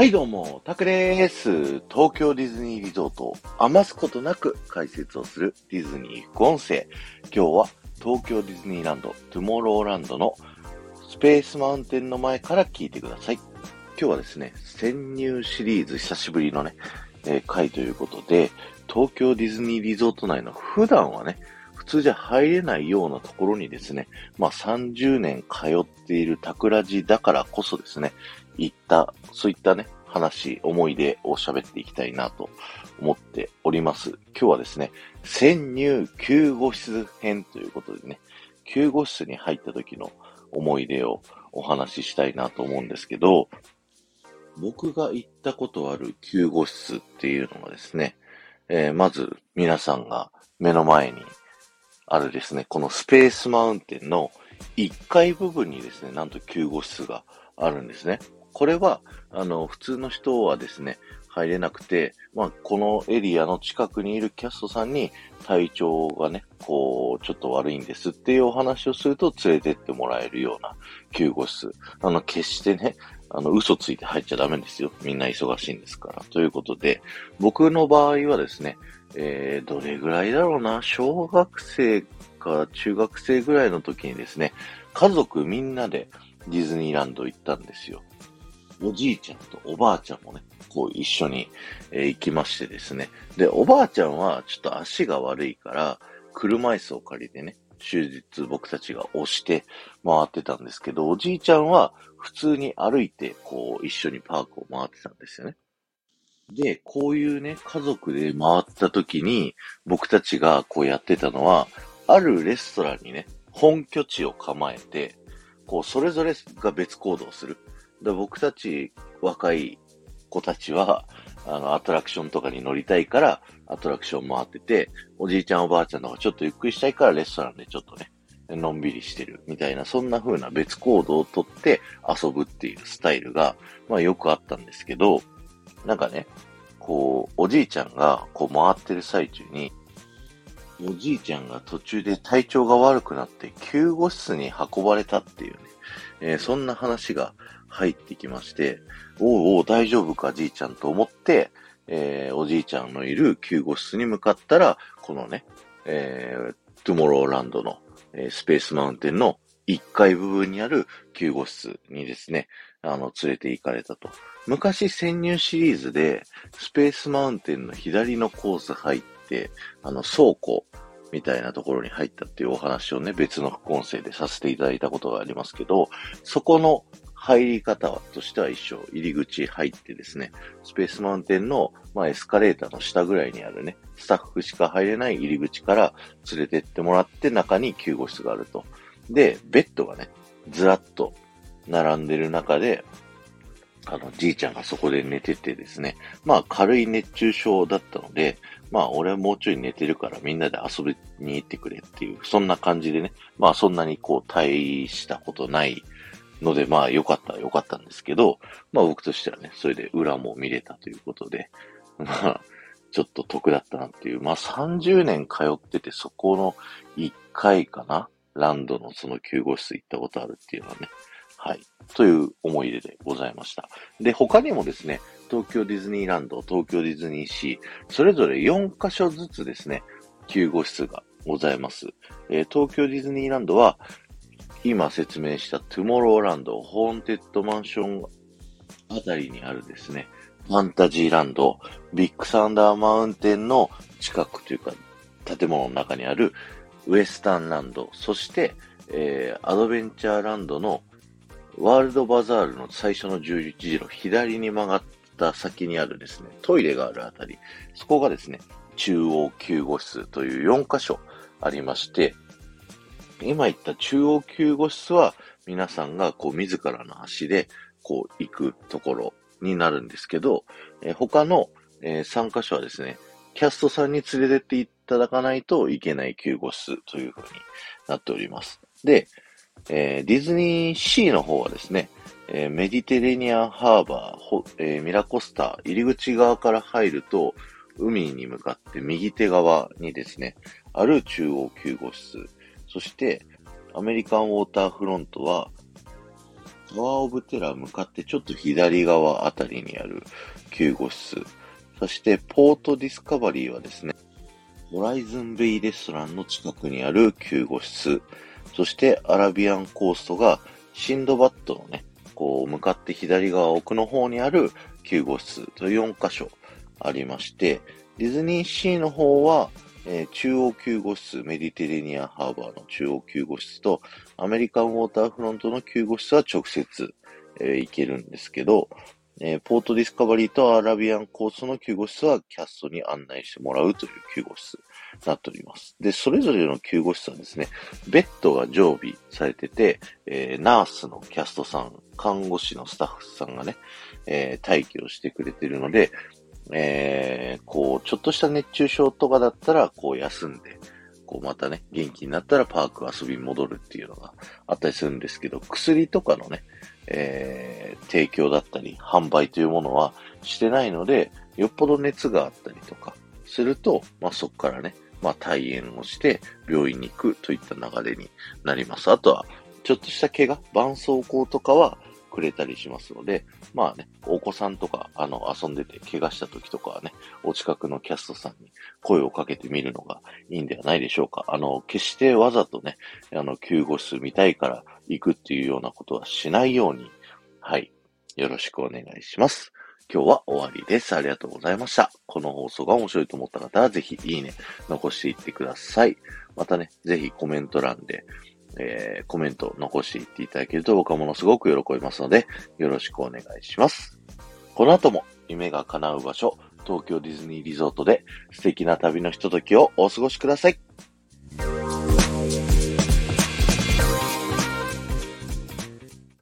はいどうも、タクです。東京ディズニーリゾートを余すことなく解説をするディズニー副音声。今日は東京ディズニーランド、トゥモローランドのスペースマウンテンの前から聞いてください。今日はですね、潜入シリーズ久しぶりのね、えー、回ということで、東京ディズニーリゾート内の普段はね、普通じゃ入れないようなところにですね、まあ30年通っているタクラジだからこそですね、行った、そういったね、話、思い出を喋っていきたいなと思っております。今日はですね、潜入救護室編ということでね、救護室に入った時の思い出をお話ししたいなと思うんですけど、僕が行ったことある救護室っていうのがですね、えー、まず皆さんが目の前にあるですね、このスペースマウンテンの1階部分にですね、なんと救護室があるんですね。これは、あの、普通の人はですね、入れなくて、まあ、このエリアの近くにいるキャストさんに体調がね、こう、ちょっと悪いんですっていうお話をすると連れてってもらえるような救護室。あの、決してね、あの、嘘ついて入っちゃダメですよ。みんな忙しいんですから。ということで、僕の場合はですね、えー、どれぐらいだろうな、小学生か中学生ぐらいの時にですね、家族みんなでディズニーランド行ったんですよ。おじいちゃんとおばあちゃんもね、こう一緒に、えー、行きましてですね。で、おばあちゃんはちょっと足が悪いから、車椅子を借りてね、終日僕たちが押して回ってたんですけど、おじいちゃんは普通に歩いて、こう一緒にパークを回ってたんですよね。で、こういうね、家族で回った時に、僕たちがこうやってたのは、あるレストランにね、本拠地を構えて、こう、それぞれが別行動する。で僕たち若い子たちは、あの、アトラクションとかに乗りたいから、アトラクション回ってて、おじいちゃんおばあちゃんの方がちょっとゆっくりしたいからレストランでちょっとね、のんびりしてるみたいな、そんな風な別行動をとって遊ぶっていうスタイルが、まあよくあったんですけど、なんかね、こう、おじいちゃんがこう回ってる最中に、おじいちゃんが途中で体調が悪くなって救護室に運ばれたっていうね、えー、そんな話が入ってきまして、おうおう大丈夫かじいちゃんと思って、えー、おじいちゃんのいる救護室に向かったら、このね、えー、トゥモローランドの、えー、スペースマウンテンの1階部分にある救護室にですね、あの、連れて行かれたと。昔潜入シリーズで、スペースマウンテンの左のコース入って、あの、倉庫みたいなところに入ったっていうお話をね、別の副音声でさせていただいたことがありますけど、そこの入り方としては一緒。入り口入ってですね、スペースマウンテンの、まあ、エスカレーターの下ぐらいにあるね、スタッフしか入れない入り口から連れてってもらって中に救護室があると。で、ベッドがね、ずらっと並んでる中で、あの、じいちゃんがそこで寝ててですね、まあ軽い熱中症だったので、まあ俺はもうちょい寝てるからみんなで遊びに行ってくれっていう、そんな感じでね、まあそんなにこう大したことないので、まあ良かった良かったんですけど、まあ僕としてはね、それで裏も見れたということで、まあ、ちょっと得だったなっていう。まあ30年通ってて、そこの1回かなランドのその救護室行ったことあるっていうのはね、はい。という思い出でございました。で、他にもですね、東京ディズニーランド、東京ディズニーシー、それぞれ4カ所ずつですね、救護室がございます。えー、東京ディズニーランドは、今説明したトゥモローランド、ホーンテッドマンションあたりにあるですね、ファンタジーランド、ビッグサンダーマウンテンの近くというか、建物の中にあるウエスタンランド、そして、えー、アドベンチャーランドのワールドバザールの最初の11時の左に曲がった先にあるですね、トイレがあるあたり、そこがですね、中央救護室という4箇所ありまして、今言った中央救護室は皆さんがこう自らの足でこう行くところになるんですけど、えー、他の、えー、3箇所はですね、キャストさんに連れてっていただかないといけない救護室という風になっております。で、えー、ディズニーシーの方はですね、え、メディテレニアンハーバー、えー、ミラコスタ、入り口側から入ると、海に向かって右手側にですね、ある中央救護室、そしてアメリカンウォーターフロントは、タワーオブテラー向かってちょっと左側あたりにある救護室。そしてポートディスカバリーはですね、ホライズンベイレストランの近くにある救護室。そしてアラビアンコーストがシンドバットのね、こう向かって左側奥の方にある救護室と4箇所ありまして、ディズニーシーの方は、えー、中央救護室、メディテレニアンハーバーの中央救護室と、アメリカンウォーターフロントの救護室は直接、えー、行けるんですけど、えー、ポートディスカバリーとアラビアンコースの救護室はキャストに案内してもらうという救護室になっております。で、それぞれの救護室はですね、ベッドが常備されてて、えー、ナースのキャストさん、看護師のスタッフさんがね、えー、待機をしてくれてるので、えー、こう、ちょっとした熱中症とかだったら、こう休んで、こうまたね、元気になったらパーク遊びに戻るっていうのがあったりするんですけど、薬とかのね、えー、提供だったり、販売というものはしてないので、よっぽど熱があったりとかすると、まあそこからね、まあ退院をして病院に行くといった流れになります。あとは、ちょっとした怪我、絆創膏とかは、くれたりしますので、まあね、お子さんとか、あの、遊んでて怪我した時とかはね、お近くのキャストさんに声をかけてみるのがいいんではないでしょうか。あの、決してわざとね、あの、救護室見たいから行くっていうようなことはしないように、はい、よろしくお願いします。今日は終わりです。ありがとうございました。この放送が面白いと思った方は、ぜひいいね、残していってください。またね、ぜひコメント欄で、えー、コメント残していっていただけると僕はものすごく喜びますので、よろしくお願いします。この後も夢が叶う場所、東京ディズニーリゾートで素敵な旅のひとときをお過ごしください。